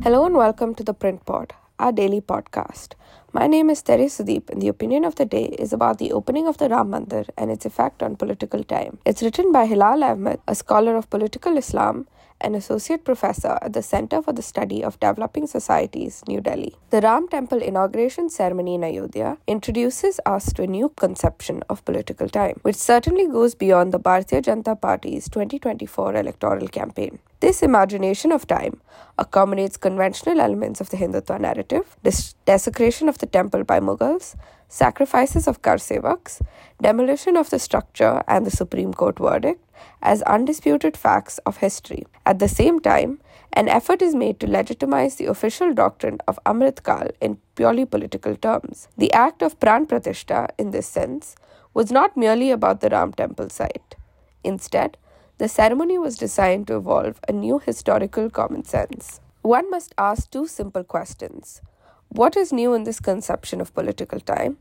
Hello and welcome to the Print Pod, our daily podcast. My name is Tere Sudeep, and the opinion of the day is about the opening of the Ram Mandir and its effect on political time. It's written by Hilal Ahmed, a scholar of political Islam an associate professor at the Center for the Study of Developing Societies, New Delhi. The Ram Temple inauguration ceremony in Ayodhya introduces us to a new conception of political time, which certainly goes beyond the Bharatiya Janata Party's 2024 electoral campaign. This imagination of time accommodates conventional elements of the Hindutva narrative, des- desecration of the temple by Mughals, sacrifices of Karsevaks, demolition of the structure, and the Supreme Court verdict as undisputed facts of history. At the same time, an effort is made to legitimize the official doctrine of Amritkal in purely political terms. The act of Pran Pratishta, in this sense, was not merely about the Ram temple site. Instead, the ceremony was designed to evolve a new historical common sense. One must ask two simple questions what is new in this conception of political time?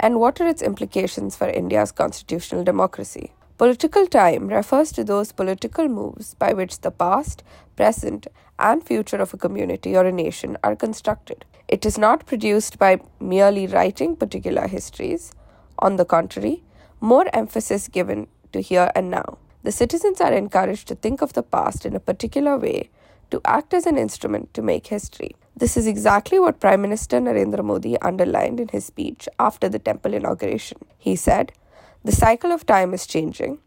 And what are its implications for India's constitutional democracy? Political time refers to those political moves by which the past, present, and future of a community or a nation are constructed. It is not produced by merely writing particular histories. On the contrary, more emphasis given to here and now. The citizens are encouraged to think of the past in a particular way, to act as an instrument to make history. This is exactly what Prime Minister Narendra Modi underlined in his speech after the temple inauguration. He said, The cycle of time is changing.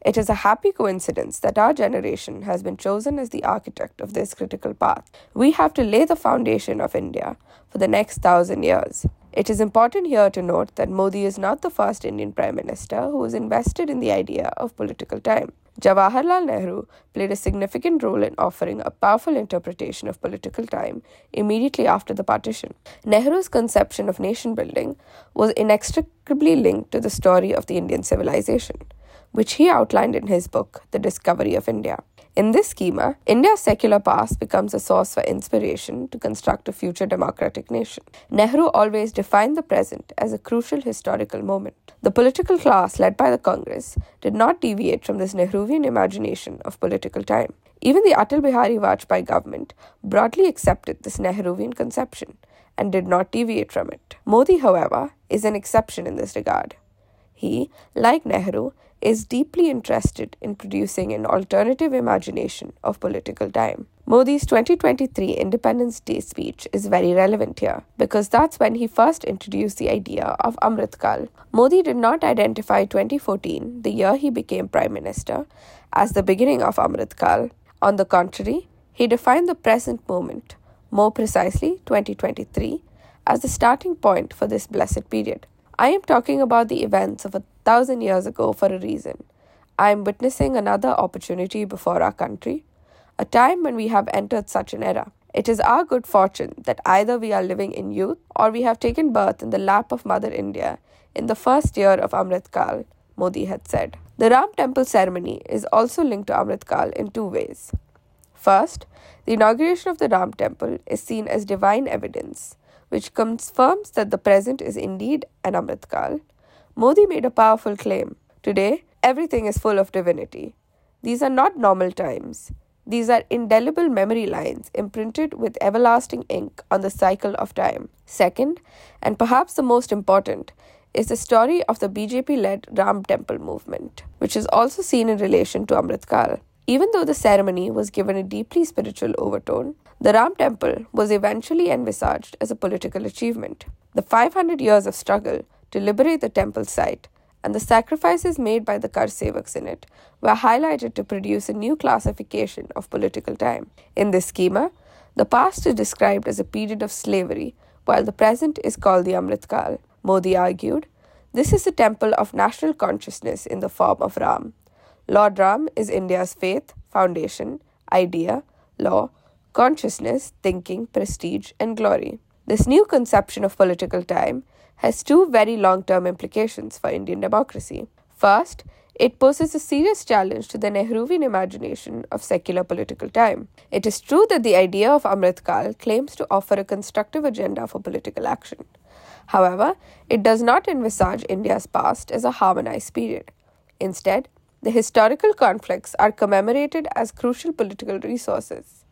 It is a happy coincidence that our generation has been chosen as the architect of this critical path. We have to lay the foundation of India for the next thousand years. It is important here to note that Modi is not the first Indian Prime Minister who is invested in the idea of political time. Jawaharlal Nehru played a significant role in offering a powerful interpretation of political time immediately after the partition. Nehru's conception of nation building was inextricably linked to the story of the Indian civilization, which he outlined in his book, The Discovery of India. In this schema, India's secular past becomes a source for inspiration to construct a future democratic nation. Nehru always defined the present as a crucial historical moment. The political class led by the Congress did not deviate from this Nehruvian imagination of political time. Even the Atal Bihari Vajpayee government broadly accepted this Nehruvian conception and did not deviate from it. Modi, however, is an exception in this regard. He, like Nehru, is deeply interested in producing an alternative imagination of political time. Modi's 2023 Independence Day speech is very relevant here because that's when he first introduced the idea of Amritkal. Modi did not identify 2014, the year he became Prime Minister, as the beginning of Amritkal. On the contrary, he defined the present moment, more precisely 2023, as the starting point for this blessed period. I am talking about the events of a thousand years ago for a reason. I am witnessing another opportunity before our country, a time when we have entered such an era. It is our good fortune that either we are living in youth or we have taken birth in the lap of Mother India in the first year of Amritkal, Modi had said. The Ram Temple ceremony is also linked to Amritkal in two ways. First, the inauguration of the Ram Temple is seen as divine evidence which confirms that the present is indeed an Amritkal, Modi made a powerful claim. Today, everything is full of divinity. These are not normal times. These are indelible memory lines imprinted with everlasting ink on the cycle of time. Second, and perhaps the most important, is the story of the BJP led Ram Temple movement, which is also seen in relation to Amritkal. Even though the ceremony was given a deeply spiritual overtone, the Ram Temple was eventually envisaged as a political achievement. The 500 years of struggle to liberate the temple site and the sacrifices made by the Karsevaks in it were highlighted to produce a new classification of political time. In this schema, the past is described as a period of slavery, while the present is called the Amritkal. Modi argued, This is a temple of national consciousness in the form of Ram. Lord Ram is India's faith, foundation, idea, law, consciousness, thinking, prestige, and glory. This new conception of political time has two very long term implications for Indian democracy. First, it poses a serious challenge to the Nehruvian imagination of secular political time. It is true that the idea of Amritkal claims to offer a constructive agenda for political action. However, it does not envisage India's past as a harmonized period. Instead, the historical conflicts are commemorated as crucial political resources.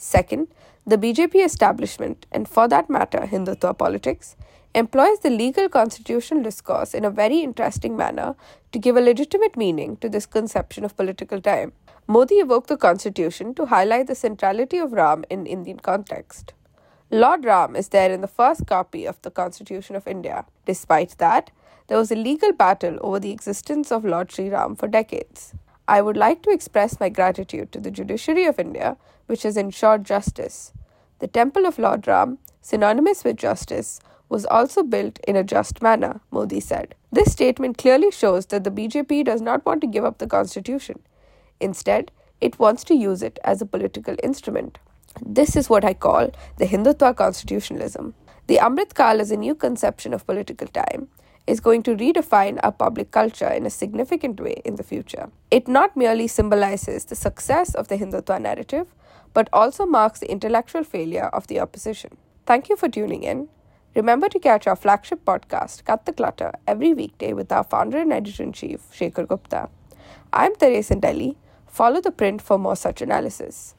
Second, the BJP establishment, and for that matter, Hindutva politics, employs the legal constitutional discourse in a very interesting manner to give a legitimate meaning to this conception of political time. Modi evoked the constitution to highlight the centrality of Ram in Indian context. Lord Ram is there in the first copy of the Constitution of India. Despite that, there was a legal battle over the existence of Lord Sri Ram for decades. I would like to express my gratitude to the judiciary of India, which has ensured justice. The temple of Lord Ram, synonymous with justice, was also built in a just manner, Modi said. This statement clearly shows that the BJP does not want to give up the constitution. Instead, it wants to use it as a political instrument. This is what I call the Hindutva constitutionalism. The Amrit Kal is a new conception of political time is going to redefine our public culture in a significant way in the future. It not merely symbolizes the success of the Hindutva narrative, but also marks the intellectual failure of the opposition. Thank you for tuning in. Remember to catch our flagship podcast, Cut the Clutter, every weekday with our founder and editor in chief, Shekhar Gupta. I'm Therese in Delhi. Follow the print for more such analysis.